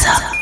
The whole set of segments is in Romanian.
dimineața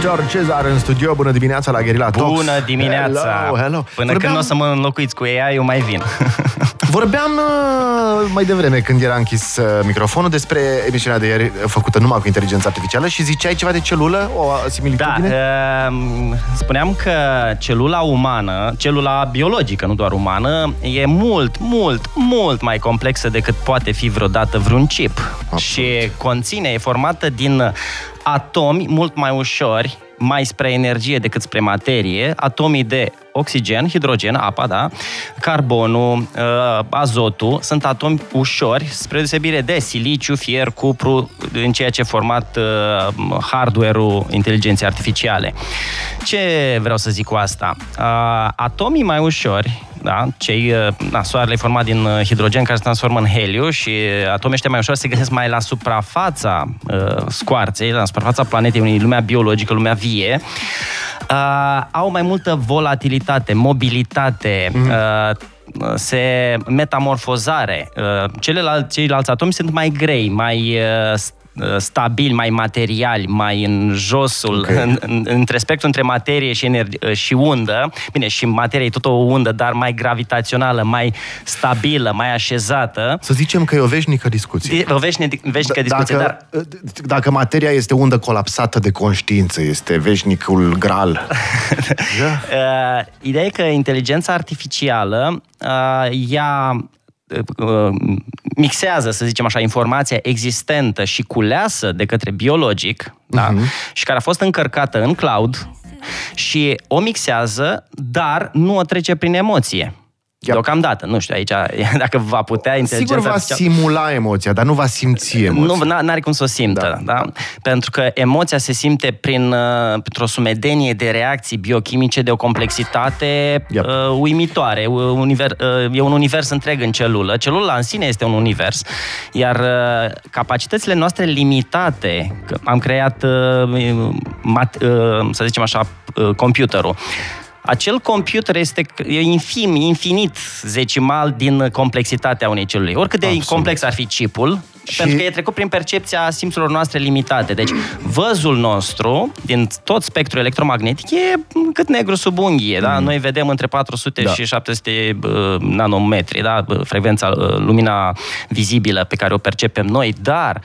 George Cezar în studio. Bună dimineața la Gherila Talks. Bună dimineața! Hello, hello. Până Vorbeam- când nu o să mă înlocuiți cu ea, eu mai vin. Vorbeam uh, mai devreme când era închis uh, microfonul despre emisiunea de ieri uh, făcută numai cu inteligența artificială și ziceai ceva de celulă, o Da, similitudine? uh, spuneam că celula umană, celula biologică, nu doar umană, e mult, mult, mult mai complexă decât poate fi vreodată vreun chip. Absolut. Și conține, e formată din atomi mult mai ușori, mai spre energie decât spre materie, atomii de oxigen, hidrogen, apa, da, carbonul, uh, azotul, sunt atomi ușori, spre deosebire de siliciu, fier, cupru, în ceea ce a format uh, hardware-ul inteligenței artificiale. Ce vreau să zic cu asta? Uh, atomii mai ușori, da, cei, uh, da, soarele e format din uh, hidrogen care se transformă în heliu și uh, atomii ăștia mai ușor se găsesc mai la suprafața uh, scoarței, la suprafața planetei, unei lumea biologică, lumea vie, uh, au mai multă volatilitate, mobilitate, mm. uh, se metamorfozare. Uh, celelalte, ceilalți atomi sunt mai grei, mai uh, st- uh, stabili, mai materiali, mai în josul, Ok. okay. în, în, între spectru între materie și, energie, și undă. Bine, și materie e tot o undă, dar mai gravitațională, mai stabilă, mai așezată. Să zicem că e o veșnică discuție. Di- O veșnică, veșnică D- discuție, dar dacă, dacă materia este undă colapsată de conștiință, este veșnicul gral. da? Uh, ideea e că inteligența artificială uh, ea uh, mixează, să zicem așa, informația existentă și culeasă de către biologic, da? și care a fost încărcată în cloud și o mixează, dar nu o trece prin emoție. Yep. Deocamdată, nu știu aici, dacă va putea inteligența Sigur va artificială- simula emoția, dar nu va simți emoția. nu, n- n-are cum să o simtă, da. da? Pentru că emoția se simte prin, uh, printr-o sumedenie de reacții biochimice de o complexitate Yep. uh, uimitoare. U- Univer, uh, e un univers întreg în celulă. Celula în sine este un univers, iar uh, capacitățile noastre limitate, că am creat, uh, mat, uh, să zicem așa, uh, computerul, acel computer este e infim, infinit decimal din complexitatea unei celule. Oricât de Absolut. complex ar fi chipul, Și- pentru că e trecut prin percepția simțurilor noastre limitate. Deci, văzul nostru, din tot spectrul electromagnetic, e cât negru sub unghie. Da? Noi vedem între 400 Da. și 700 uh, nanometri, da? frecvența, uh, lumina vizibilă pe care o percepem noi, dar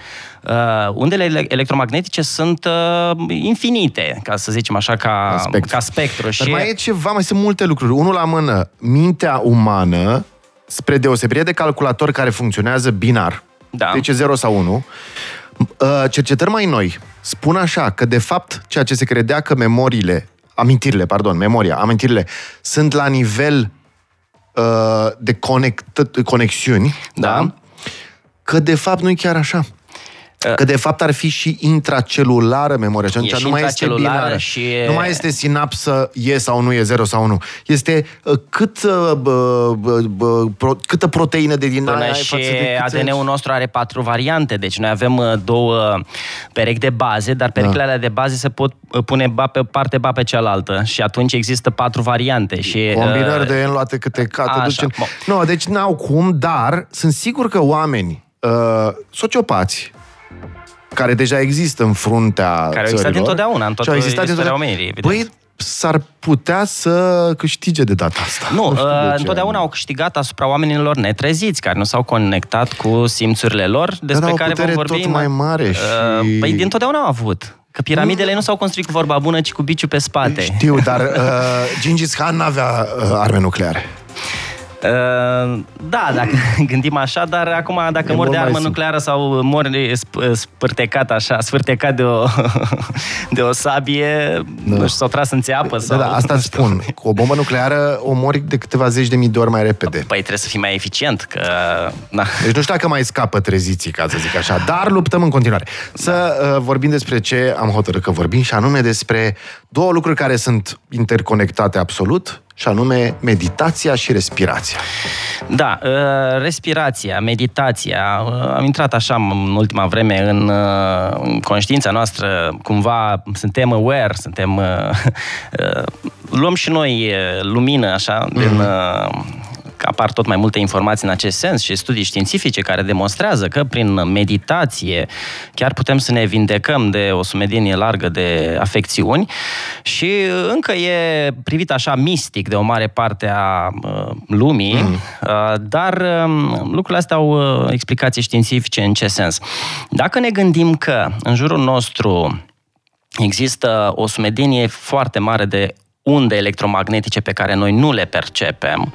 uh, undele ele- electromagnetice sunt uh, infinite, ca să zicem așa, ca, Ca spectru. ca spectru. Dar și mai e ceva, mai sunt multe lucruri. Unul la mână, mintea umană, spre deosebire de calculator care funcționează binar, Da. deci e 0 sau 1, uh, cercetări mai noi spun așa că, de fapt, ceea ce se credea că memoriile, amintirile, pardon, memoria, amintirile, sunt la nivel uh, de conect, conexiuni, Da. că de fapt nu e chiar așa. Că de fapt ar fi și intracelulară memoria. Și atunci Uh. și nu mai este intracelulară binară. și- Nu mai este sinapsă e sau nu e 0 sau nu. Este uh, cât, uh, bă, bă, bă, pro, câtă proteină de din Până aia ai și față de câți ADN-ul nostru are patru variante, deci noi avem uh, două perechi de baze, dar perechile alea de baze se pot uh, pune ba pe parte, ba pe cealaltă și atunci există patru variante. Și, Combinări uh, de N luate câte K, te așa, duci în... bun. Nu, deci n-au cum, dar sunt sigur că oameni uh, sociopați care deja există în fruntea Care au existat țărilor, dintotdeauna, în toată și au existat istoria dintotdeauna- omenirii, evident. Băi, s-ar putea să câștige de data asta. Nu, știu de uh, ce. întotdeauna au câștigat asupra oamenilor netreziți, care nu s-au conectat cu simțurile lor, despre dar au care vom putere vorbi. tot mai mare și- Uh, Păi dintotdeauna au avut. Că piramidele nu s-au construit cu vorba bună, ci cu biciu pe spate. Știu, dar uh, Gingis Khan n-avea uh, arme nucleare. Uh, da, dacă gândim așa, dar acum dacă E mor mult de mai armă simplu. nucleară sau mor sp- spârtecat așa, sfârtecat de o, de o sabie, nu știu, s-au tras în țeapă Da, sau... da, asta nu îți știu. spun. Cu o bombă nucleară omori de câteva zeci de mii de ori mai repede. Păi trebuie să fii mai eficient, că... Na. Deci nu știu dacă mai scapă treziții, ca să zic așa, dar luptăm în continuare. Să uh, vorbim despre ce am hotărât că vorbim și anume despre două lucruri care sunt interconectate absolut și anume meditația și respirația. Da, uh, respirația, meditația, uh, am intrat așa în ultima vreme în uh, conștiința noastră, cumva suntem aware, suntem luăm și noi lumină așa din mm apar tot mai multe informații în acest sens și studii științifice care demonstrează că prin meditație chiar putem să ne vindecăm de o sumedenie largă de afecțiuni și încă e privit așa mistic de o mare parte a uh, lumii, mm. uh, dar uh, lucrurile astea au uh, explicații științifice în ce sens. Dacă ne gândim că în jurul nostru există o sumedenie foarte mare de unde electromagnetice pe care noi nu le percepem,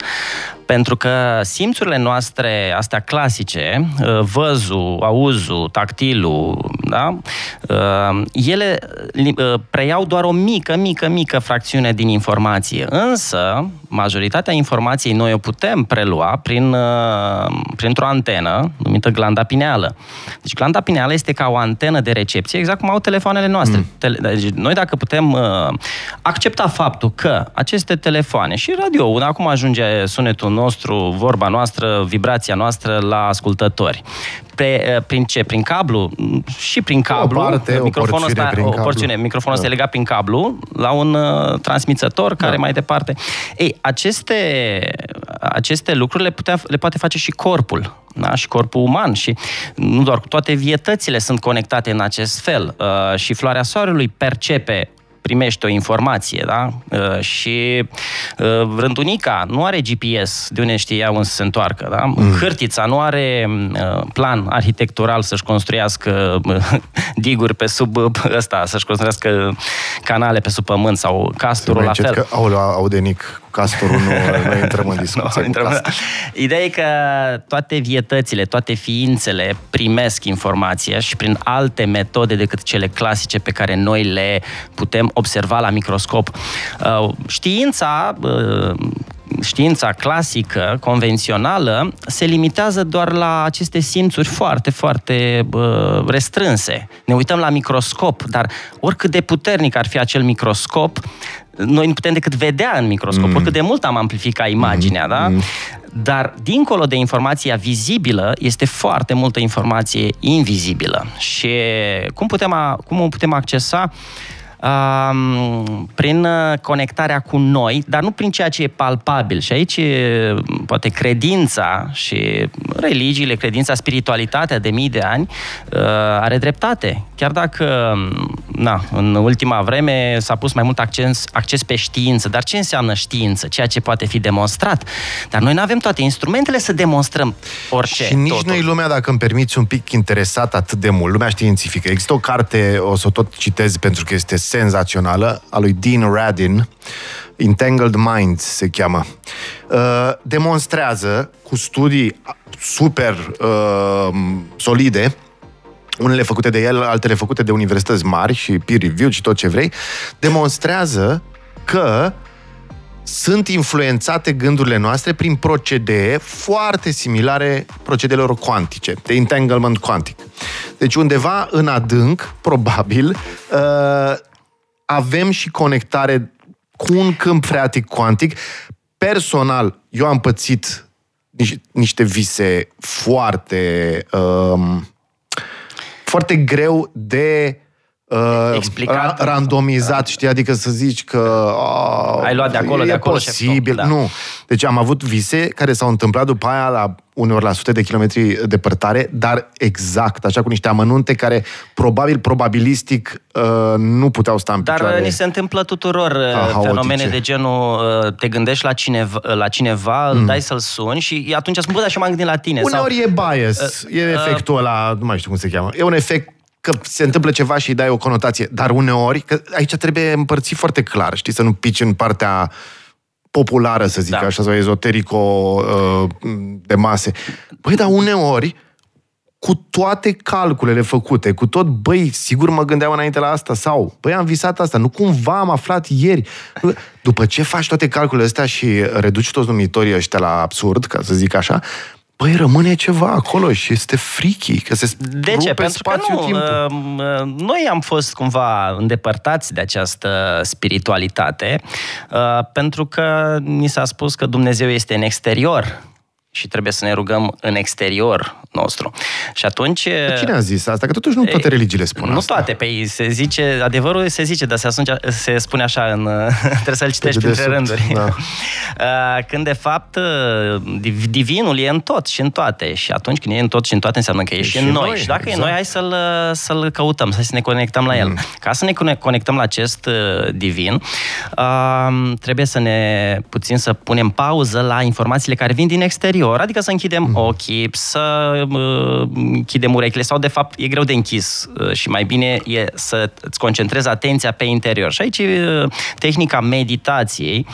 pentru că simțurile noastre, astea clasice, uh, văzul, auzul, tactilul, da? Uh, ele uh, preiau doar o mică, mică, mică fracțiune din informație. Însă, majoritatea informației noi o putem prelua prin, printr-o antenă numită glanda pineală. Deci glanda pineală este ca o antenă de recepție, exact cum au telefoanele noastre. Mm. Tele- deci noi dacă putem accepta faptul că aceste telefoane și radio, acum ajunge sunetul nostru, vorba noastră, vibrația noastră la ascultători. Pe, eh, prin ce? Prin cablu? Și prin cablu. O parte, microfonul o porțiune, ăsta, prin o porțiune. Microfonul da. este legat prin cablu la un uh, transmițător care da. mai departe. Ei, aceste, aceste lucruri le, putea, le poate face și corpul. Da? și corpul uman și nu doar toate vietățile sunt conectate în acest fel uh, și floarea soarelui percepe primește o informație, da? Uh, și uh, rândunica nu are GPS, de unde știe ea unde să se întoarcă, da? Mm. Hârtița nu are uh, plan arhitectural să-și construiască diguri pe sub ăsta, să-și construiască canale pe sub pământ sau casturul la fel. Că, aoleu, audenic, castorul nu, nu intrăm în discuție. nu, intrăm, Ideea e că toate vietățile, toate ființele primesc informația și prin alte metode decât cele clasice pe care noi le putem observa la microscop. Uh, știința uh, știința clasică, convențională, se limitează doar la aceste simțuri foarte, foarte uh, restrânse. Ne uităm la microscop, dar oricât de puternic ar fi acel microscop, noi nu putem decât vedea în microscop, mm. oricât de mult am amplificat imaginea, mm. da? Mm. Dar, dincolo de informația vizibilă, este foarte multă informație invizibilă. Și cum putem, a, cum o putem accesa? Prin uh, conectarea cu noi, dar nu prin ceea ce e palpabil. Și aici poate credința și religiile, credința, spiritualitatea de mii de ani uh, are dreptate. Chiar dacă na, în ultima vreme s-a pus mai mult acces, acces pe știință. Dar ce înseamnă știință? Ceea ce poate fi demonstrat. Dar noi nu avem toate instrumentele să demonstrăm orice. Și nici totul. noi lumea, dacă îmi permiți un pic interesat atât de mult, lumea științifică. Există o carte, o să o tot citez pentru că este senzațională, a lui Dean Radin, Entangled Minds se cheamă. Uh, demonstrează cu studii super uh, solide unele făcute de el, altele făcute de universități mari și peer review și tot ce vrei, demonstrează că sunt influențate gândurile noastre prin procedee foarte similare procedeelor cuantice, de entanglement quantic. Deci undeva în adânc, probabil, uh, avem și conectare cu un câmp freatic cuantic. Personal, eu am pățit niște vise foarte um, foarte greu de uh, Explicat, ra- randomizat, știi? Adică să zici că uh, ai luat de acolo, e de acolo posibil. Da. Nu. Deci am avut vise care s-au întâmplat după aia la uneori la sute de kilometri departare, dar exact, așa cu niște amănunte care probabil, probabilistic, uh, nu puteau sta în Dar picioare. ni se întâmplă tuturor uh, fenomene de genul, uh, te gândești la cineva, la cineva mm. îl dai să-l suni și atunci spun, bă, dar și m-am gândit la tine. Uneori sau, e bias, uh, e efectul uh, ăla, nu mai știu cum se cheamă, e un efect că se întâmplă ceva și îi dai o conotație. Dar uneori, că aici trebuie împărțit foarte clar, știi, să nu pici în partea populară, să zic da. așa, sau ezoterico uh, de mase. Băi, dar uneori, cu toate calculele făcute, cu tot, băi, sigur mă gândeam înainte la asta, sau, băi, am visat asta, nu cumva am aflat ieri. După ce faci toate calculele astea și reduci toți numitorii ăștia la absurd, ca să zic așa, Băi, rămâne ceva acolo și este freaky, că se De ce? Pentru că nu, timpul. uh, noi am fost cumva îndepărtați de această spiritualitate, uh, pentru că ni s-a spus că Dumnezeu este în exterior și trebuie să ne rugăm în exterior nostru. Și atunci... Dar cine a zis asta? Că totuși nu toate religiile spun nu asta. toate, pe ei se zice, adevărul se zice, dar se, asunge, se spune așa, în, trebuie să-l citești de printre desubt, rânduri. da. Uh, Când de fapt uh, div- divinul e în tot și în toate și atunci când e în tot și în toate înseamnă că e, și în noi. noi, Și dacă e în exact. noi, hai să-l, să-l căutăm, să ne conectăm la el. Mm. Ca să ne cone- conectăm la acest uh, divin, uh, trebuie să ne puțin să punem pauză la informațiile care vin din exterior, adică să închidem Mm. ochii, să uh, închidem urechile sau de fapt e greu de închis uh, și mai bine e să îți concentrezi atenția pe interior. Și aici e uh, tehnica meditației,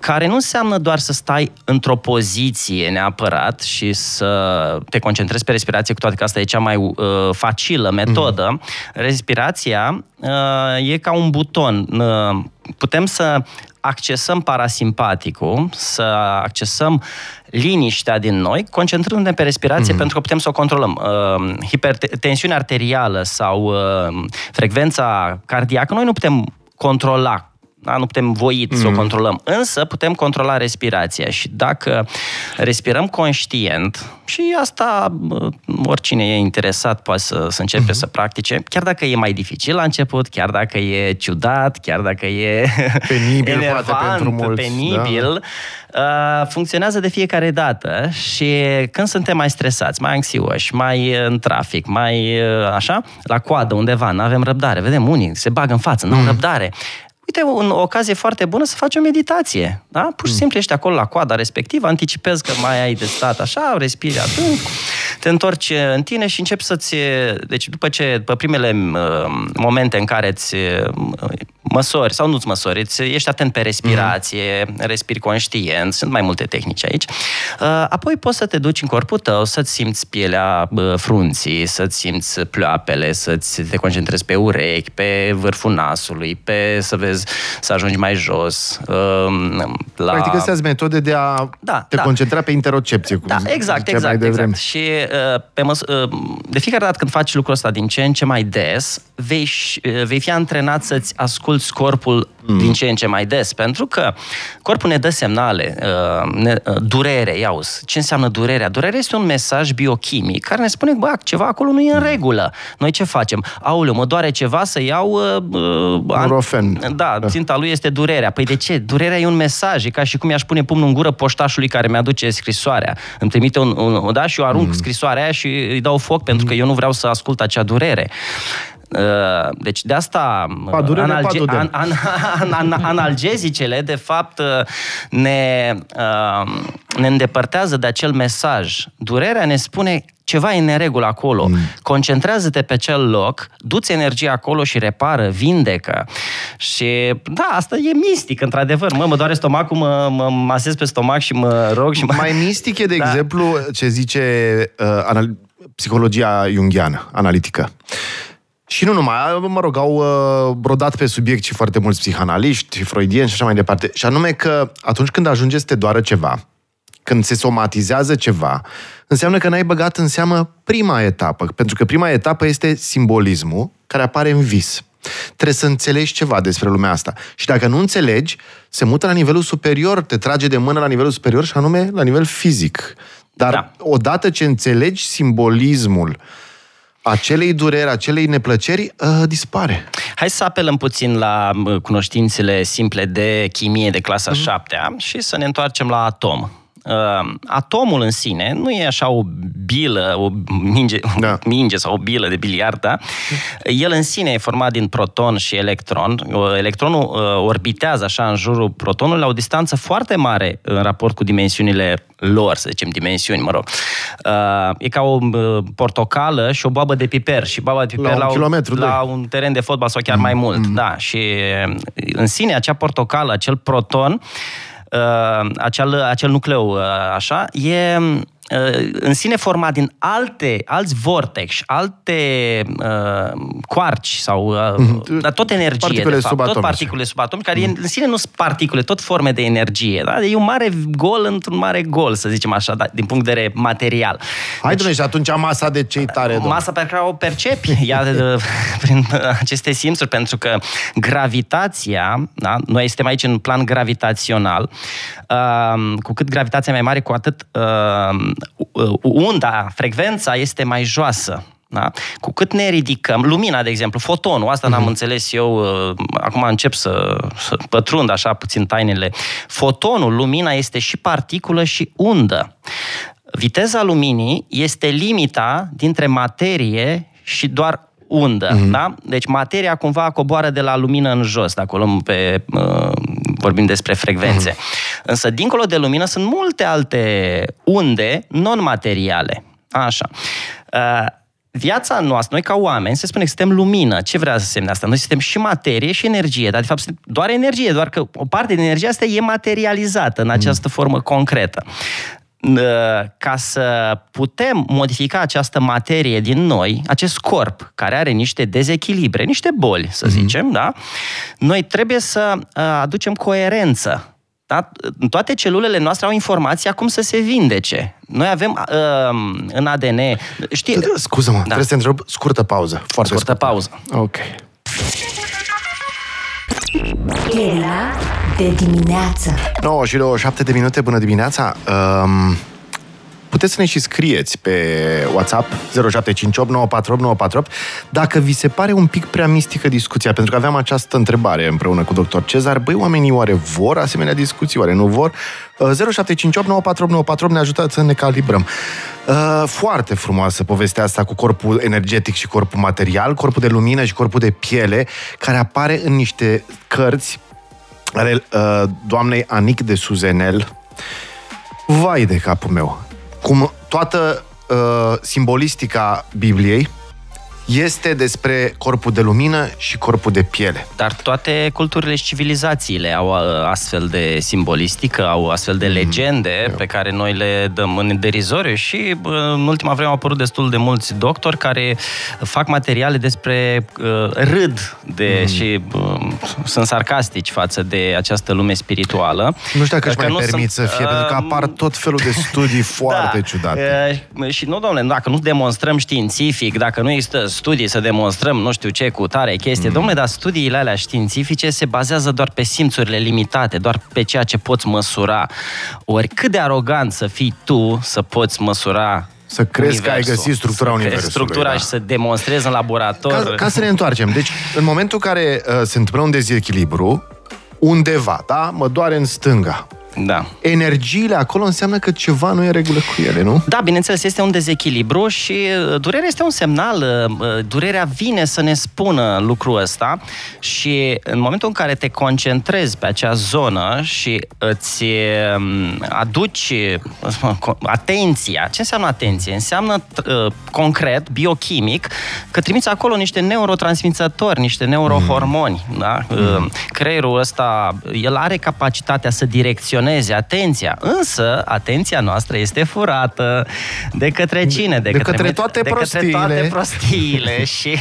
care nu înseamnă doar să stai într-o poziție neapărat și să te concentrezi pe respirație, cu toate că asta e cea mai uh, facilă metodă. Mm. Respirația uh, e ca un buton. Uh, putem să accesăm parasimpaticul, să accesăm liniștea din noi, concentrându-ne pe respirație, mm-hmm. pentru că putem să o controlăm. Uh, hipertensiunea arterială sau uh, frecvența cardiacă, noi nu putem controla da? nu putem voit mm. să o controlăm, însă putem controla respirația și dacă respirăm conștient, și asta bă, oricine e interesat poate să, să începe mm-hmm. să practice, chiar dacă e mai dificil la început, chiar dacă e ciudat, chiar dacă e Penibil, poate, enervant, pentru mulți, penibil, da. uh, funcționează de fiecare dată și când suntem mai stresați, mai anxioși, mai în trafic, mai uh, așa, la coadă undeva, nu avem răbdare, vedem unii se bagă în față, nu au răbdare, uite, o ocazie foarte bună să faci o meditație. Da? Pur și simplu ești acolo la coada respectivă, anticipezi că mai ai de stat așa, respiri adânc, te întorci în tine și începi să-ți... Deci după ce, după primele uh, momente în care îți uh, măsori, sau nu-ți măsori, îți, ești atent pe respirație, mm. respiri conștient, sunt mai multe tehnici aici, uh, apoi poți să te duci în corpul tău, să-ți simți pielea uh, frunții, să-ți simți ploapele, să-ți te concentrezi pe urechi, pe vârful nasului, pe să vezi să ajungi mai jos. Uh, la... Practic, astea sunt metode de a da, te da. concentra pe interocepție. Cum da, exact, exact, mai exact. Și uh, pe măs- uh, de fiecare dată când faci lucrul ăsta din ce în ce mai des, vei, uh, vei fi antrenat să-ți asculți corpul mm. din ce în ce mai des, pentru că corpul ne dă semnale, uh, ne, uh, durere, iauzi. Ce înseamnă durerea? Durerea este un mesaj biochimic care ne spune, bă, ceva acolo nu e în regulă. Noi ce facem? Aoleu, mă doare ceva să iau... Uh, Nurofen. Da, da, ținta lui este durerea. Păi de ce? Durerea e un mesaj, e ca și cum i-aș pune pumnul în gură poștașului care mi-aduce scrisoarea. Îmi trimite un, un da, și eu arunc mm. scrisoarea aia și îi dau foc pentru că eu nu vreau să ascult acea durere. Deci de asta Padure, analge- an, an, an, an, analgezicele de fapt ne, ne îndepărtează de acel mesaj. Durerea ne spune ceva e în neregulă acolo. Mm. Concentrează-te pe acel loc, du-ți energia acolo și repară, vindecă. Și da, asta e mistic, într-adevăr. Mă, mă doare stomacul, mă, mă masez pe stomac și mă rog și mă... Mai mistic e, de da. exemplu, ce zice uh, anal- psihologia jungiană, analitică. Și nu numai, mă rog, au uh, brodat pe subiect și foarte mulți psihanaliști, freudieni și așa mai departe. Și anume că atunci când ajunge să te doară ceva, când se somatizează ceva, înseamnă că n-ai băgat în seamă prima etapă. Pentru că prima etapă este simbolismul care apare în vis. Trebuie să înțelegi ceva despre lumea asta. Și dacă nu înțelegi, se mută la nivelul superior, te trage de mână la nivelul superior și anume la nivel fizic. Dar da. odată ce înțelegi simbolismul acelei dureri, acelei neplăceri, uh, dispare. Hai să apelăm puțin la cunoștințele simple de chimie de clasa mm-hmm. 7 și să ne întoarcem la atom. Uh, atomul în sine nu e așa o bilă, o minge, da. minge sau o bilă de biliard, da? El în sine e format din proton și electron. Electronul uh, orbitează așa în jurul protonului la o distanță foarte mare în raport cu dimensiunile lor, să zicem, dimensiuni, mă rog. Uh, e ca o uh, portocală și o babă de piper. Și baba de piper la un, la, kilometru, la un teren de fotbal sau chiar mm, mai mult. Mm. Da, și în sine acea portocală, acel proton, uh, acel, acel nucleu, uh, așa, e uh, în sine format din alte, alți vortex, alte uh, coarci sau uh, mm-hmm. tot energie, particule de fapt, tot subatomice. particule subatomice, care mm. în sine nu sunt particule, tot forme de energie. Da? E un mare gol într-un mare gol, să zicem așa, da, din punct de vedere material. Hai, deci, și atunci masa de cei tare, domnule. Masa pe care o percepi ea, de, prin aceste simțuri, pentru că gravitația, da? noi suntem aici în plan gravitațional, uh, cu cât gravitația mai mare, cu atât uh, unda, frecvența este mai joasă. Da? Cu cât ne ridicăm, lumina, de exemplu, fotonul, asta uh-huh. n-am înțeles eu, uh, acum încep să, să pătrund așa puțin tainele. Fotonul, lumina, este și particulă și undă. Viteza luminii este limita dintre materie și doar undă. Mm-hmm. Da? Deci materia cumva coboară de la lumină în jos, dacă luăm pe, uh, vorbim despre frecvențe. Mm-hmm. Însă, dincolo de lumină, sunt multe alte unde non-materiale. Așa. Uh, viața noastră, noi ca oameni, se spune că suntem lumină. Ce vrea să semne asta? Noi suntem și materie și energie, dar de fapt suntem doar energie, doar că o parte din energia asta e materializată în această formă concretă ca să putem modifica această materie din noi, acest corp care are niște dezechilibre, niște boli, să mhm. zicem, mm-hmm. da? Noi trebuie să aducem coerență. Da? Toate celulele noastre au informația cum să se vindece. Noi avem uh, în ADN... Știi... Scuză-mă, da. trebuie să te întreb, scurtă pauză. Foarte scurtă, scurtă pauză. Ok. Gheria de dimineață 9 și 27 de minute, bună dimineața! Um, puteți să ne și scrieți pe WhatsApp 0758 dacă vi se pare un pic prea mistică discuția, pentru că aveam această întrebare împreună cu doctor Cezar. Băi, oamenii oare vor asemenea discuții, oare nu vor? 0758 ne ajută să ne calibrăm. Uh, foarte frumoasă povestea asta cu corpul energetic și corpul material, corpul de lumină și corpul de piele, care apare în niște cărți ale uh, doamnei Anic de Suzenel. Vai de capul meu! Cum toată uh, simbolistica Bibliei este despre corpul de lumină și corpul de piele. Dar toate culturile și civilizațiile au uh, astfel de simbolistică, au astfel de mm, legende mm, pe care noi le dăm în derizoriu și uh, în ultima vreme au apărut destul de mulți doctori care fac materiale despre uh, râd de mm. și uh, sunt sarcastici față de această lume spirituală. Nu știu dacă își mai permit sunt, să fie, uh, pentru că apar tot felul de studii foarte da, ciudate. Uh, și nu, domnule, dacă nu demonstrăm științific, dacă nu există studii să demonstrăm nu știu ce cu tare chestie. Mm. Domnule, dar studiile alea științifice se bazează doar pe simțurile limitate, doar pe ceea ce poți măsura. Ori cât de arogant să fii tu să poți măsura să crezi că ai găsit structura Universului. Structura da. și să demonstrezi în laborator. Ca, ca să ne întoarcem. Deci, în momentul în care uh, se întâmplă un dezechilibru, undeva, da? Mă doare în stânga. Da. Energiile acolo înseamnă că ceva nu e regulă cu ele, nu? Da, bineînțeles, este un dezechilibru și uh, durerea este un semnal. Uh, uh, durerea vine să ne spună lucrul ăsta și în momentul în care te concentrezi pe acea zonă și îți um, aduci atenția, ce înseamnă atenție? Înseamnă concret, biochimic, că trimiți acolo niște neurotransmițători, niște neurohormoni. Mm. Da? Mm. Creierul ăsta, el are capacitatea să direcționeze acționeze atenția. Însă, atenția noastră este furată de către cine? De, de către, către toate de prostiile. către toate prostiile și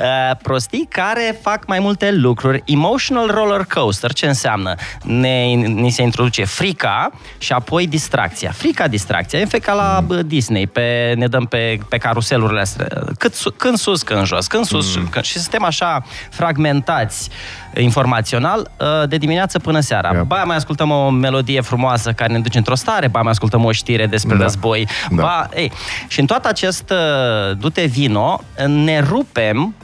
uh, prostii care fac mai multe lucruri. Emotional roller coaster, ce înseamnă? Ne, ni se introduce frica și apoi distracția. Frica, distracția. E ca la mm. Disney, pe, ne dăm pe, pe caruselurile astea. Cât, când sus, când jos, când sus, mm. când, și suntem așa fragmentați informațional uh, de dimineață până seara. Yeah. Ba mai ascultăm o melodie frumoasă care ne duce într-o stare, ba mai ascultăm o știre despre da. război. Da. Ba, ei, și în toată acest uh, dute vino ne rupem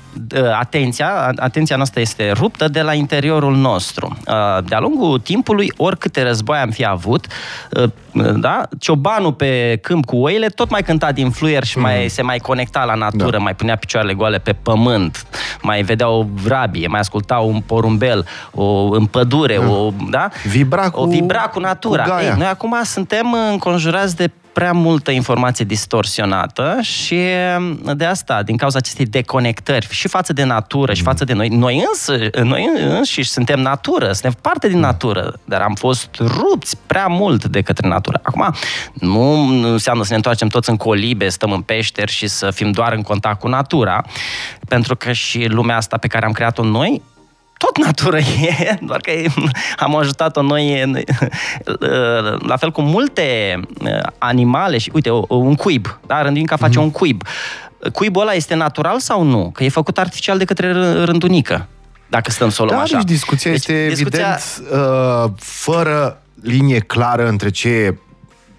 atenția, atenția noastră este ruptă de la interiorul nostru. Uh, de-a lungul timpului, oricâte război am fi avut, uh, da? ciobanul pe câmp cu oile tot mai cânta din fluier și mm. mai, se mai conecta la natură, da. mai punea picioarele goale pe pământ, mai vedea o vrabie, mai asculta un porumbel, o în pădure, da. o, da? Vibra cu, o vibra cu natura. Cu Ei, noi acum suntem înconjurați de prea multă informație distorsionată și de asta, din cauza acestei deconectări și față de natură și față de noi, noi însă, noi înșiși suntem natură, suntem parte din natură, dar am fost rupți prea mult de către natură. Acum, nu înseamnă să ne întoarcem toți în colibe, stăm în peșteri și să fim doar în contact cu natura, pentru că și lumea asta pe care am creat-o noi tot natură e, doar că am ajutat-o noi la fel cu multe uh, animale și, uite, un cuib, da? Rândunica face mm-hmm. un cuib. Cuibul ăla este natural sau nu? Că e făcut artificial de către rândunică, dacă stăm să o luăm da, așa. Deci discuția deci, este discuția... evident uh, fără linie clară între ce e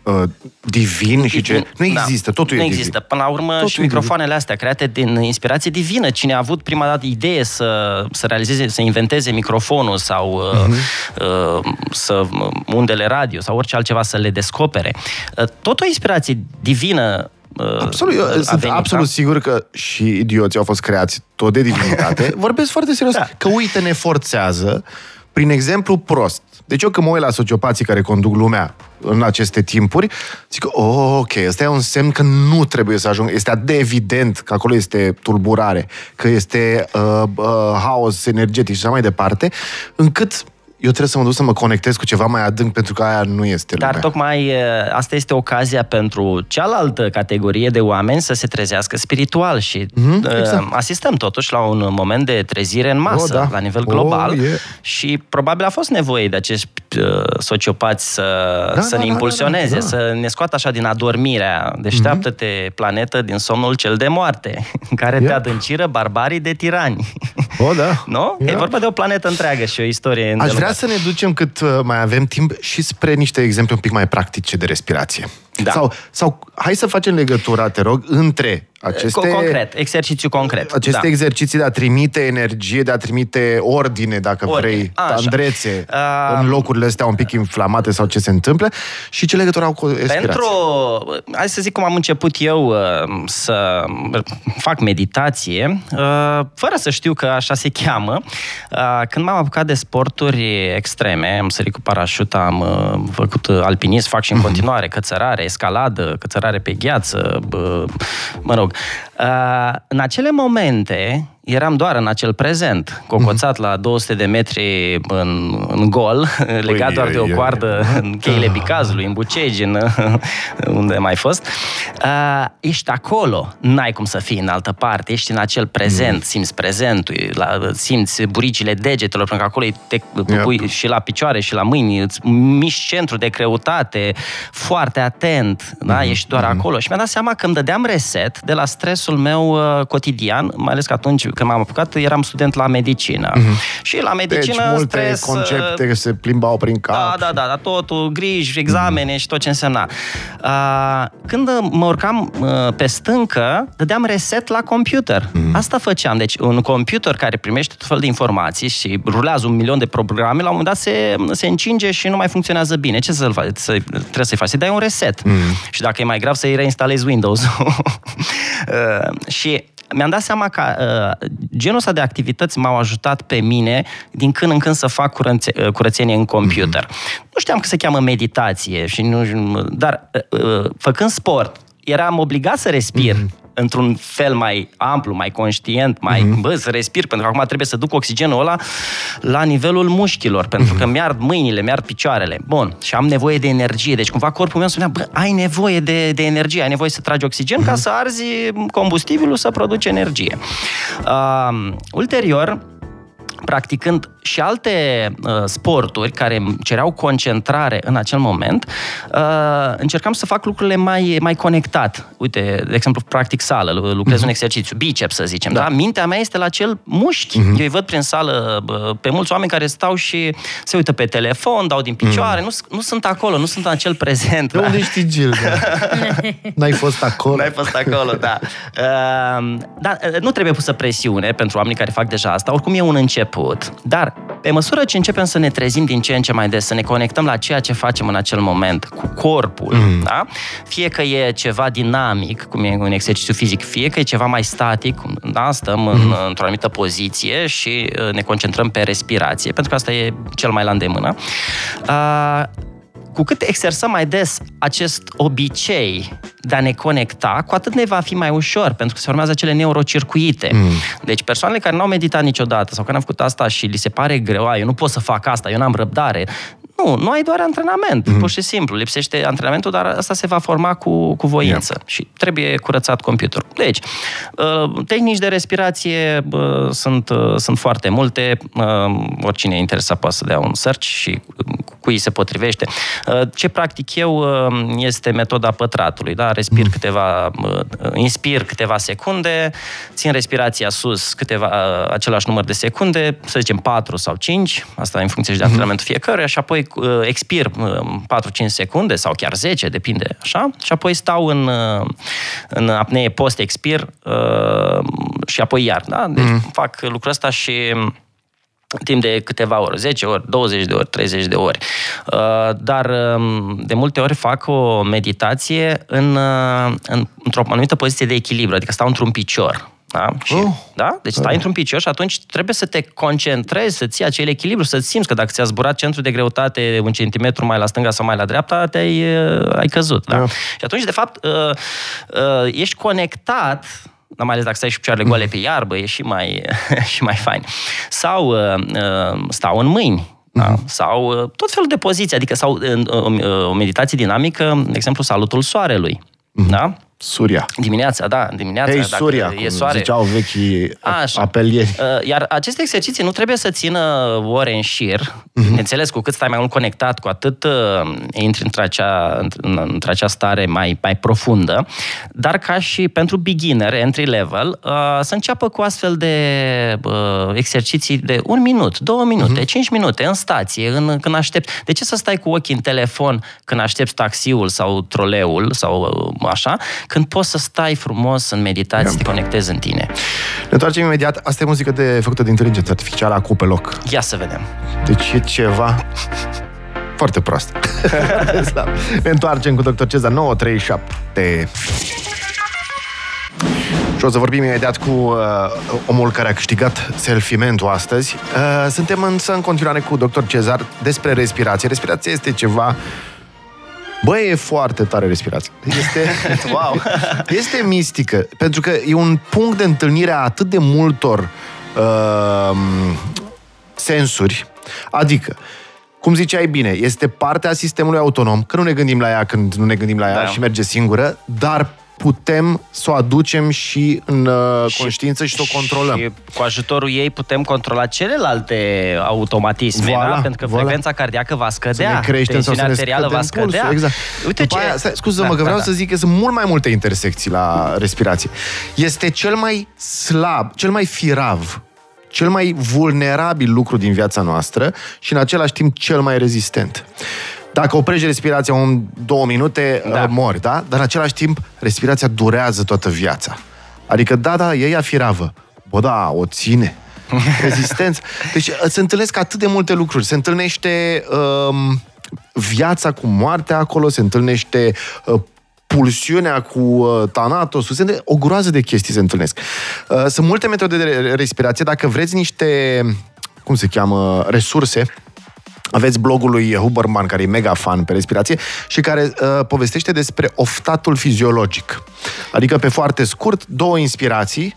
uh, divin și ce... Nu da. există, da. totul nu e există. Divin. Până la urmă totul și microfoanele astea create din inspirație divină. Cine a avut prima dată idee să, să realizeze, să inventeze microfonul sau uh-huh. uh, să undele radio sau orice altceva să le descopere. Uh, tot o inspirație divină uh, Absolut, eu sunt venit, absolut da? sigur că și idioții au fost creați tot de divinitate. Vorbesc foarte serios. Da. Că uite, ne forțează prin exemplu prost. Deci eu când mă uit la sociopații care conduc lumea în aceste timpuri, zic că, oh, ok, ăsta e un semn că nu trebuie să ajung. Este atât de evident că acolo este tulburare, că este uh, uh, haos energetic și așa mai departe, încât eu trebuie să mă duc să mă conectez cu ceva mai adânc pentru că aia nu este Dar lumea. tocmai asta este ocazia pentru cealaltă categorie de oameni să se trezească spiritual și mm-hmm, exact. asistăm totuși la un moment de trezire în masă, oh, da. la nivel global oh, yeah. și probabil a fost nevoie de acești sociopați să, da, să da, ne da, impulsioneze, da, da, da. să ne scoată așa din adormirea. Deșteaptă-te, mm-hmm. planetă, din somnul cel de moarte, în care yeah. te adânciră barbarii de tirani. Oh, da. nu? Yeah. E vorba de o planetă întreagă și o istorie Aș vrea să ne ducem cât uh, mai avem timp și spre niște exemple un pic mai practice de respirație. Da. Sau, sau hai să facem legătura, te rog, între aceste... Concret, exercițiu concret. Aceste da. exerciții de a trimite energie, de a trimite ordine, dacă ordine. vrei, Așa. tandrețe, uh, în locurile astea un pic inflamate sau ce se întâmplă, și ce legătură au cu respirația. Pentru, hai să zic cum am început eu uh, să fac meditație, uh, fără să știu că așa se cheamă, uh, când m-am apucat de sporturi extreme, am sărit cu parașut, am uh, făcut alpinism, fac și în uh-huh. continuare, cățărare, escaladă, cățărare pe gheață, uh, mă rog, Uh, în acele momente, eram doar în acel prezent, cocoțat la 200 de metri în, în gol, legat doar de o coardă în cheile Bicazului, în Bucegi, în, unde mai fost. Uh, ești acolo, n-ai cum să fii în altă parte, ești în acel prezent, mm. simți prezentul, la, simți buricile degetelor, pentru că acolo te pui yep. și la picioare și la mâini, îți miști centru de greutate, foarte atent, mm. da? ești doar mm. acolo. Și mi-am dat seama că îmi dădeam reset de la stres stresul meu uh, cotidian, mai ales că atunci când m-am apucat, eram student la medicină. Mm-hmm. Și la medicină deci, multe stres... concepte uh, se plimbau prin cap. Da, da, da, da totul, griji, examene mm-hmm. și tot ce însemna. Uh, când mă urcam uh, pe stâncă, dădeam reset la computer. Mm-hmm. Asta făceam. Deci un computer care primește tot fel de informații și rulează un milion de programe, la un moment dat se, se încinge și nu mai funcționează bine. Ce să-l faci? Să, trebuie să-i faci? Să dai un reset. Mm-hmm. Și dacă e mai grav, să-i reinstalezi Windows. Uh, și mi-am dat seama că uh, genul ăsta de activități m-au ajutat pe mine din când în când să fac curățe, uh, curățenie în computer. Mm-hmm. Nu știam că se cheamă meditație, și nu, dar uh, uh, făcând sport, eram obligat să respir. Mm-hmm într-un fel mai amplu, mai conștient, mai, mm-hmm. bă, să respir, pentru că acum trebuie să duc oxigenul ăla la nivelul mușchilor, pentru mm-hmm. că mi-ard mâinile, mi-ard picioarele. Bun, și am nevoie de energie. Deci cumva corpul meu spunea, bă, ai nevoie de, de energie, ai nevoie să tragi oxigen mm-hmm. ca să arzi combustibilul să produci energie. Uh, ulterior, practicând și alte uh, sporturi care cereau concentrare în acel moment, uh, încercam să fac lucrurile mai, mai conectat. Uite, de exemplu, practic sală, lucrez uh-huh. un exercițiu, biceps să zicem, da. da? Mintea mea este la acel mușchi. Uh-huh. Eu îi văd prin sală uh, pe mulți oameni care stau și se uită pe telefon, dau din picioare, uh-huh. nu, nu sunt acolo, nu sunt în acel prezent. De da? unde știi, Gil? Da? N-ai fost acolo. N-ai fost acolo, da. Uh, da, uh, nu trebuie pusă presiune pentru oamenii care fac deja asta, oricum e un început, dar pe măsură ce începem să ne trezim din ce în ce mai des, să ne conectăm la ceea ce facem în acel moment, cu corpul, mm. da? fie că e ceva dinamic, cum e un exercițiu fizic, fie că e ceva mai static, da? stăm mm. în, mhm. într-o anumită poziție și uh, ne concentrăm pe respirație, pentru că asta e cel mai la îndemână. Uh, cu cât exersăm mai des acest obicei de a ne conecta, cu atât ne va fi mai ușor, pentru că se formează acele neurocircuite. Mm. Deci persoanele care nu au meditat niciodată sau care nu au făcut asta și li se pare greu, eu nu pot să fac asta, eu n-am răbdare, nu, nu ai doar antrenament, mm-hmm. pur și simplu. Lipsește antrenamentul, dar asta se va forma cu, cu voință yeah. și trebuie curățat computerul. Deci, uh, tehnici de respirație uh, sunt, uh, sunt foarte multe. Oricine e interesat poate să dea un search și cui se potrivește. Ce practic eu este metoda pătratului. Da? Respir mm. câteva, inspir câteva secunde, țin respirația sus câteva, același număr de secunde, să zicem 4 sau 5, asta în funcție și de mhm. antrenamentul fiecăruia, și apoi uh, expir uh, 4-5 secunde sau chiar 10, depinde, așa, și apoi stau în, uh, în apnee post-expir uh, și apoi iar, da? Deci mm. fac lucrul ăsta și timp de câteva ore, 10 ori, 20 de ori, 30 de ori. Uh, dar um, de multe ori fac o meditație în, uh, în, într-o anumită poziție de echilibru, adică stau într-un picior. Da? Și, oh. da? Deci stai oh. într-un picior și atunci trebuie să te concentrezi, să ții acel echilibru, să simți că dacă ți-a zburat centrul de greutate un centimetru mai la stânga sau mai la dreapta, te-ai uh, ai căzut. Da? Oh. Și atunci, de fapt, uh, uh, ești conectat mai ales dacă stai și picioarele goale pe iarbă, e și mai, și mai fain. Sau uh, uh, stau în mâini, da? Uh-huh. Sau uh, tot felul de poziții, adică sau uh, o meditație dinamică, de exemplu, salutul soarelui. Uh-huh. Da? Suria. Dimineața, da, dimineața. Hey, dacă Suria, e soare. ziceau vechii Așa. apelieri. Uh, iar aceste exerciții nu trebuie să țină ore în șir. Mm-hmm. Înțeles, cu cât stai mai mult conectat, cu atât uh, intri într-acea, într-acea stare mai, mai profundă. Dar ca și pentru beginner, entry level, uh, să înceapă cu astfel de uh, exerciții de un minut, două minute, mm-hmm. cinci minute, în stație, în, când aștepți. De ce să stai cu ochii în telefon când aștepți taxiul sau troleul sau uh, așa, când poți să stai frumos în meditație, să te conectezi în tine. Ne întoarcem imediat. Asta e muzică de, făcută de inteligență artificială, acum pe loc. Ia să vedem. Deci e ceva foarte prost. ne întoarcem cu Dr. Cezar 937. Și o să vorbim imediat cu uh, omul care a câștigat selfie-mentul astăzi. Uh, suntem însă în continuare cu Dr. Cezar despre respirație. Respirația este ceva Băi, e foarte tare respirația. Este, wow. este mistică, pentru că e un punct de întâlnire a atât de multor uh, sensuri. Adică, cum ziceai bine, este partea sistemului autonom, că nu ne gândim la ea când nu ne gândim la ea da. și merge singură, dar putem să o aducem și în uh, și, conștiință și să o controlăm. Și cu ajutorul ei putem controla celelalte automatisme, voilà, da? pentru că voilà. frecvența cardiacă va scădea, să ne creștem sau să ne arterială va scădea. Pulsul, exact. Uite După ce... aia, scuză-mă da, că vreau da, da. să zic că sunt mult mai multe intersecții la respirație. Este cel mai slab, cel mai firav cel mai vulnerabil lucru din viața noastră și în același timp cel mai rezistent. Dacă oprești respirația un două minute, da. Uh, mori, da? Dar în același timp, respirația durează toată viața. Adică, da, da, e ea firavă. Bă, da, o ține. Rezistență. Deci uh, se întâlnesc atât de multe lucruri. Se întâlnește um, viața cu moartea acolo, se întâlnește uh, pulsiunea cu uh, Thanatos, se o groază de chestii se întâlnesc. Uh, sunt multe metode de respirație. Dacă vreți niște, cum se cheamă, resurse, aveți blogul lui Huberman, care e mega fan pe respirație și care uh, povestește despre oftatul fiziologic. Adică, pe foarte scurt, două inspirații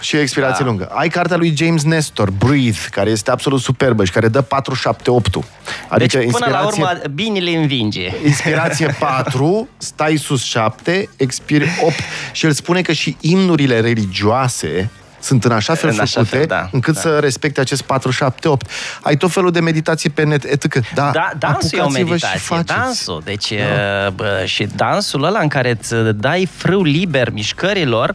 și o expirație da. lungă. Ai cartea lui James Nestor, Breathe, care este absolut superbă și care dă 4-7-8-ul. Adică deci, până la urmă, binele învinge. Inspirație 4, stai sus 7, expiri 8. Și el spune că și imnurile religioase sunt în așa fel în făcute așa fel, da, încât da. să respecte acest 478. Ai tot felul de meditație pe net, etc. Da, da dansul e o meditație, dansul. Deci, da. bă, și dansul ăla în care îți dai frâu liber mișcărilor,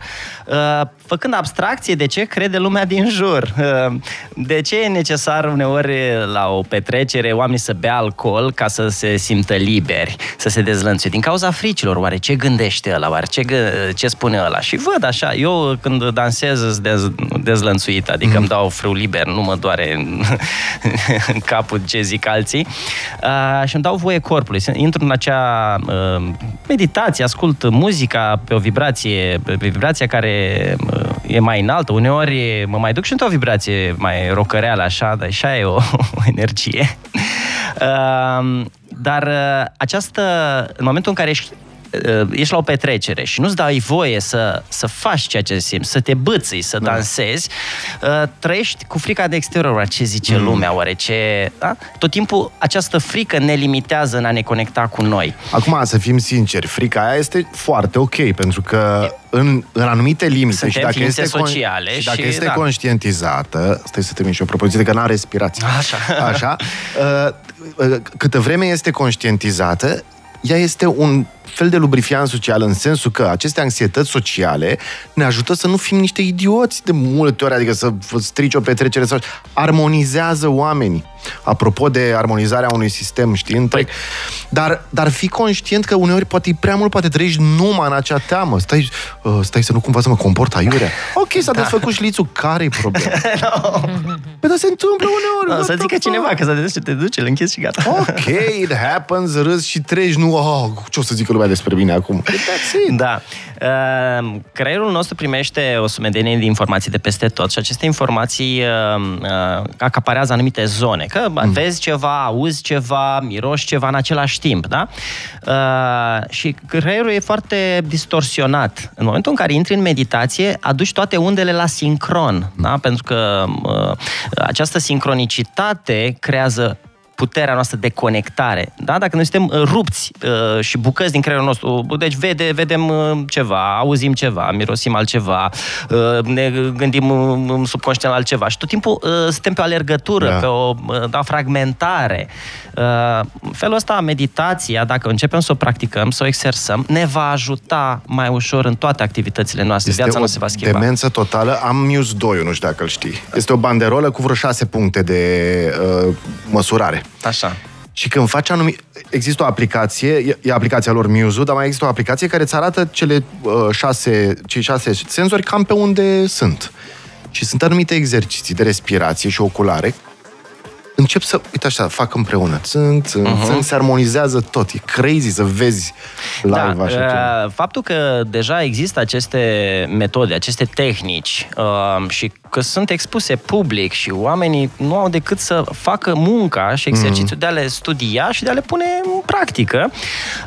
ă, făcând abstracție de ce crede lumea din jur. Ă, de ce e necesar uneori la o petrecere oamenii să bea alcool ca să se simtă liberi, să se dezlănțuie? Din cauza fricilor, oare ce gândește ăla, oare ce, gă, ce spune ăla? Și văd așa, eu când dansez îți dez, dezlănțuit, adică mm. îmi dau frâu liber, nu mă doare în, în capul ce zic alții uh, și îmi dau voie corpului. Intru în acea uh, meditație, ascult muzica pe o vibrație, pe vibrația care uh, e mai înaltă. Uneori mă mai duc și într-o vibrație mai rocăreală, așa, dar așa e o, o energie. Uh, dar uh, această, în momentul în care ești uh, ești la o petrecere și nu-ți dai voie să, să faci ceea ce simți, să te bății, să da. dansezi, uh, trăiești cu frica de exterior, ce zice mm. lumea, oare ce... Da? Tot timpul această frică ne limitează în a ne conecta cu noi. Acum, să fim sinceri, frica aia este foarte ok, pentru că în, în anumite limite Suntem și dacă ființe este, con- sociale și dacă și, este da. conștientizată, stai să termin și o propoziție de că n-are respirație. Așa. Așa. Uh, uh, câtă vreme este conștientizată, ea este un fel de lubrifiant social în sensul că aceste anxietăți sociale ne ajută să nu fim niște idioți de multe ori, adică să strici o petrecere sau armonizează oamenii. Apropo de armonizarea unui sistem, știi, întreg. Dar, dar fi conștient că uneori poate e prea mult, poate trăiești numai în acea teamă. Stai, uh, stai să nu cumva să mă comport aiurea. Ok, s-a da. desfăcut șlițul, care-i problema? no. Păi, dar se întâmplă uneori. No, what să the zică fuck? cineva că să te duci, te duci, îl închizi și gata. Ok, it happens, râzi și treci, nu, oh, ce o să zică lumea despre mine acum? That's it. Da. Uh, Creierul nostru primește o sumedenie de informații de peste tot și aceste informații uh, uh, acaparează anumite zone. Că mm. vezi ceva, auzi ceva, miroși ceva în același timp, da? Uh, și creierul e foarte distorsionat. În momentul în care intri în meditație, aduci toate undele la sincron, da? Pentru că uh, această sincronicitate creează puterea noastră de conectare. Da? Dacă noi suntem uh, rupți uh, și bucăți din creierul nostru, deci vede, vedem uh, ceva, auzim ceva, mirosim altceva, uh, ne gândim uh, subconștient la altceva și tot timpul uh, suntem pe o alergătură, Da. pe o uh, da, fragmentare. Uh, în felul ăsta, meditația, dacă începem să o practicăm, să o exersăm, ne va ajuta mai ușor în toate activitățile noastre. Este Viața o nu se va schimba. demență totală. Am Muse 2, nu știu dacă îl știi. Este o banderolă cu vreo șase puncte de uh, măsurare. Așa. Și când faci anumit... Există o aplicație, e, e aplicația lor Muse, dar mai există o aplicație care îți arată cele uh, șase, cei șase senzori cam pe unde sunt. Și sunt anumite exerciții de respirație și oculare încep să, uite așa, fac împreună. Țâng, țâng, uh-huh. țâng, se armonizează tot. E crazy să vezi live da, așa ceva. uh, Faptul că deja există aceste metode, aceste tehnici uh, și că sunt expuse public și oamenii nu au decât să facă munca și exercițiul de a le studia și de a le pune în practică,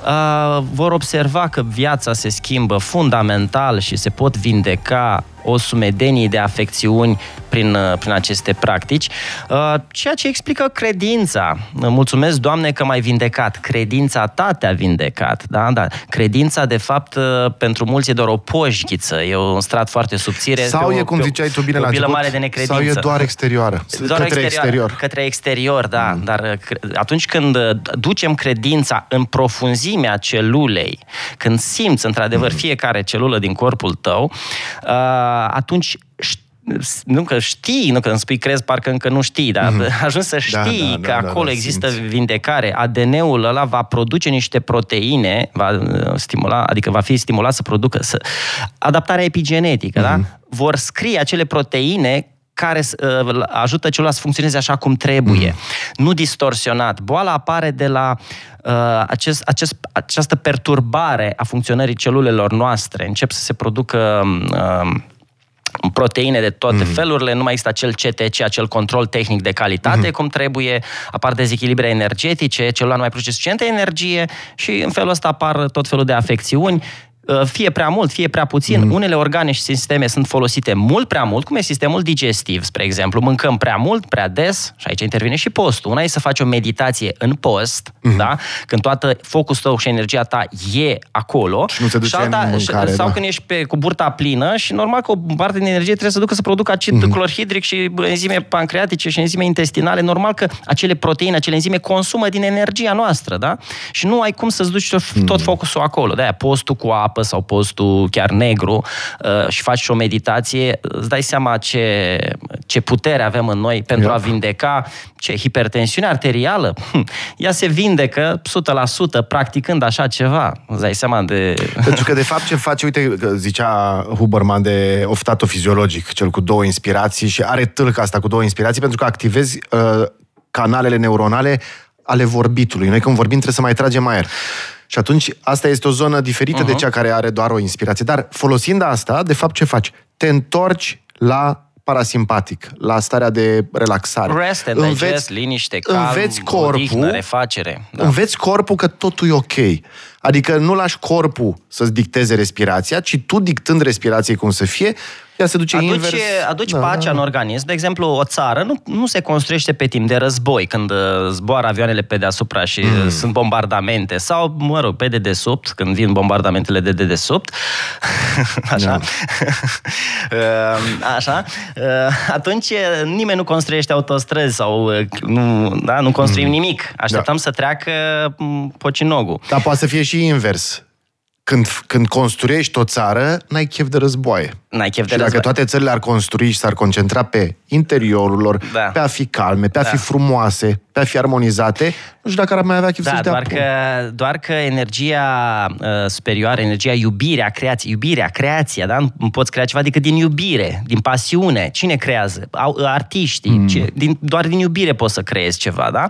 uh, vor observa că viața se schimbă fundamental și se pot vindeca o sumedenie de afecțiuni prin, uh, prin aceste practici, uh, ceea ce explică credința. Mulțumesc, Doamne, că m-ai vindecat. Credința ta te-a vindecat. Da? Da. Credința, de fapt, uh, pentru mulți e doar o poșghiță, e un strat foarte subțire. Sau pe e, o- cum pe o- ziceai tu bine pe o la bilă început, mare de necredință. sau e doar exterioară, Doar către exterior. Către exterior, da. Mm. Dar uh, cre- atunci când uh, ducem credința în profunzimea celulei, când simți într-adevăr Mm. fiecare celulă din corpul tău, uh, atunci ș- nu că știi, nu că îmi spui crezi, parcă încă nu știi, dar mm-hmm. ajungi să Da, știi da, că da, da, acolo da, există simți. vindecare. ADN-ul ăla va produce niște proteine, va uh, stimula, adică va fi stimulat să producă să, adaptarea epigenetică, da? Vor scrie acele proteine care uh, ajută celula să funcționeze așa cum trebuie, nu distorsionat. Boala apare de la uh, acest, acest, această perturbare a funcționării celulelor noastre. Încep să se producă uh, proteine de toate mm-hmm. felurile, nu mai există acel CTC, acel control tehnic de calitate mm-hmm. cum trebuie, apar dezechilibre energetice, celula nu mai produce suficientă energie și în felul ăsta apar tot felul de afecțiuni, uh, fie prea mult, fie prea puțin. Mm. Unele organe și sisteme sunt folosite mult prea mult, cum e sistemul digestiv, spre exemplu. Mâncăm prea mult, prea des și aici intervine și postul. Una e să faci o meditație în post, mm. da? când toată focusul tău și energia ta e acolo. Și nu se duce în mâncare, sau da. când ești pe, cu burta plină și normal că o parte din energie trebuie să ducă să producă acid mm-hmm. clorhidric și enzime pancreatice și enzime intestinale. Normal că acele proteine, acele enzime consumă din energia noastră, da? Și nu ai cum să-ți duci tot, tot focusul acolo. De-aia postul cu apă sau postul chiar negru uh, și faci și o meditație, îți dai seama ce, ce putere avem în noi pentru Ia. a vindeca ce hipertensiune arterială. Hm, Ea se vindecă 100% practicând așa ceva. Îți dai seama de... Pentru că, de fapt, ce face, uite, că zicea Huberman de oftatofiziologic, cel cu două inspirații și are tâlca asta cu două inspirații pentru că activezi uh, canalele neuronale ale vorbitului. Noi când vorbim trebuie să mai tragem aer. Și atunci asta este o zonă diferită uh-huh. de cea care are doar o inspirație. Dar folosind asta, de fapt ce faci? te întorci la parasimpatic, la starea de relaxare. Rest and digest, liniște, calm, înveți corpul, odihnă, refacere. Da. Înveți corpul că totul e ok. Adică nu lași corpul să-ți dicteze respirația, ci tu dictând respirației cum să fie, ea se duce aduci, invers. Aduci da, pacea da. în organism. De exemplu, o țară nu, nu se construiește pe timp de război, când uh, zboară avioanele pe deasupra și mm. sunt bombardamente, sau, mă rog, pe dedesubt, când vin bombardamentele de dedesubt. Așa. Da. Uh, așa. Uh, atunci nimeni nu construiește autostrăzi sau nu, da, nu construim mm. nimic. Așteptăm da. să treacă mm, pocinogul. Dar poate să fie și invers când, când construiești o țară, n-ai chef de războaie. N-ai chef de și războaie. dacă toate țările ar construi și s-ar concentra pe interiorul lor, da. pe a fi calme, pe a da. fi frumoase, pe a fi armonizate, nu știu dacă ar mai avea chef da, să-și doar că, doar că energia uh, superioară, energia iubirea, creație, iubirea, creația, da? Nu poți crea ceva decât din iubire, din pasiune. Cine creează? Artiștii. Mm. Ce, din, doar din iubire poți să creezi ceva, da?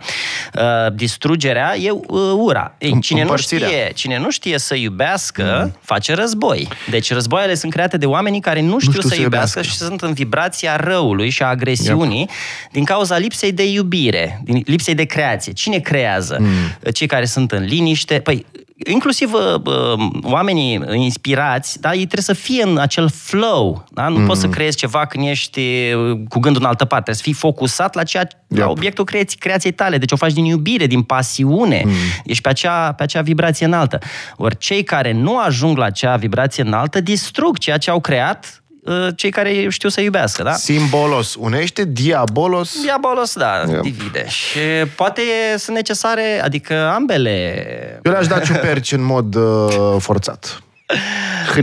Uh, distrugerea e uh, ura. Ei, cine, nu știe, cine nu știe să iubească, mm. face război. Deci războaiele sunt create de oamenii care nu știu, nu știu să, să iubească, iubească și sunt în vibrația răului și a agresiunii yep. din cauza lipsei de iubire, din lipsei de creație. Cine creează? Mm. Cei care sunt în liniște. Păi, inclusiv uh, uh, oamenii inspirați, da, ei trebuie să fie în acel flow. Da? Nu mm. poți să creezi ceva când ești uh, cu gândul în altă parte. Trebuie să fii focusat la, ceea, yep. la obiectul creației, creației tale. Deci o faci din iubire, din pasiune. Mm. Ești pe acea, pe acea vibrație înaltă. Ori cei care nu ajung la acea vibrație înaltă distrug ceea ce au creat Uh, cei care știu să iubească, da? Simbolos unește, diabolos... Diabolos, da, yep. divide. Și poate sunt necesare, adică ambele... Eu le-aș da ciuperci în mod uh, forțat.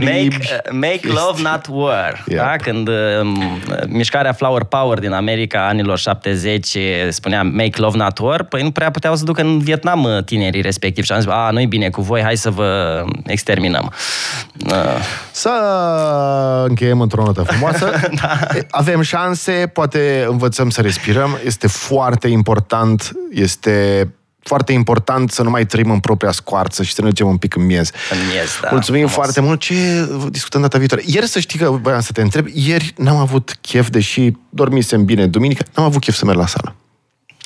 Make, uh, make love, not war. Yep. Da? Când uh, mișcarea Flower Power din America anilor 70 spunea make love, not war, păi nu prea puteau să ducă în Vietnam uh, tinerii respectiv și am zis, a, nu-i bine cu voi, hai să vă exterminăm. Uh. Să încheiem într-o notă frumoasă. da. Avem șanse, poate învățăm să respirăm, este foarte important, este foarte important să nu mai trăim în propria scoarță și să ne ducem un pic în miez. În miez, da. Mulțumim frumos. foarte mult. Ce discutăm data viitoare? Ieri să știi că voiam să te întreb, ieri n-am avut chef, deși dormisem bine duminică, n-am avut chef să merg la sală.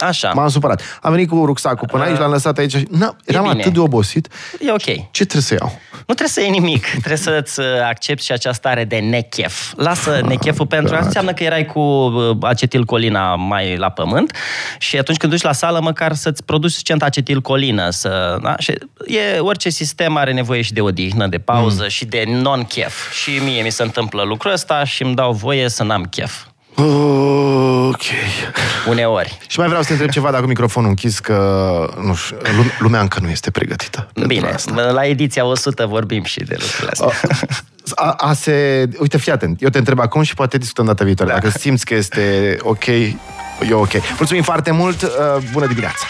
Așa. M-am supărat. Am venit cu rucsacul până aici, l-am lăsat aici. Na, eram bine. atât de obosit. E ok. Ce trebuie să iau? Nu trebuie să iei nimic. trebuie să-ți accepti și această stare de nechef. Lasă ah, necheful pentru asta înseamnă că erai cu uh, acetilcolina mai la pământ și atunci când duci la sală, măcar să-ți produci suficient acetilcolină. Să, da? și e, orice sistem are nevoie și de odihnă, de pauză mm. și de non-chef. Și mie mi se întâmplă lucrul ăsta și îmi dau voie să n-am chef. Ok. Uneori. Și mai vreau să te întreb ceva dacă microfonul închis, că nu știu, lumea încă nu este pregătită. Bine, asta. la ediția 100 vorbim și de lucrurile astea. A, a se... Uite, fii atent. Eu te întreb acum și poate discutăm data viitoare. Da. Dacă simți că este ok, e ok. Mulțumim foarte mult. Uh, bună dimineața!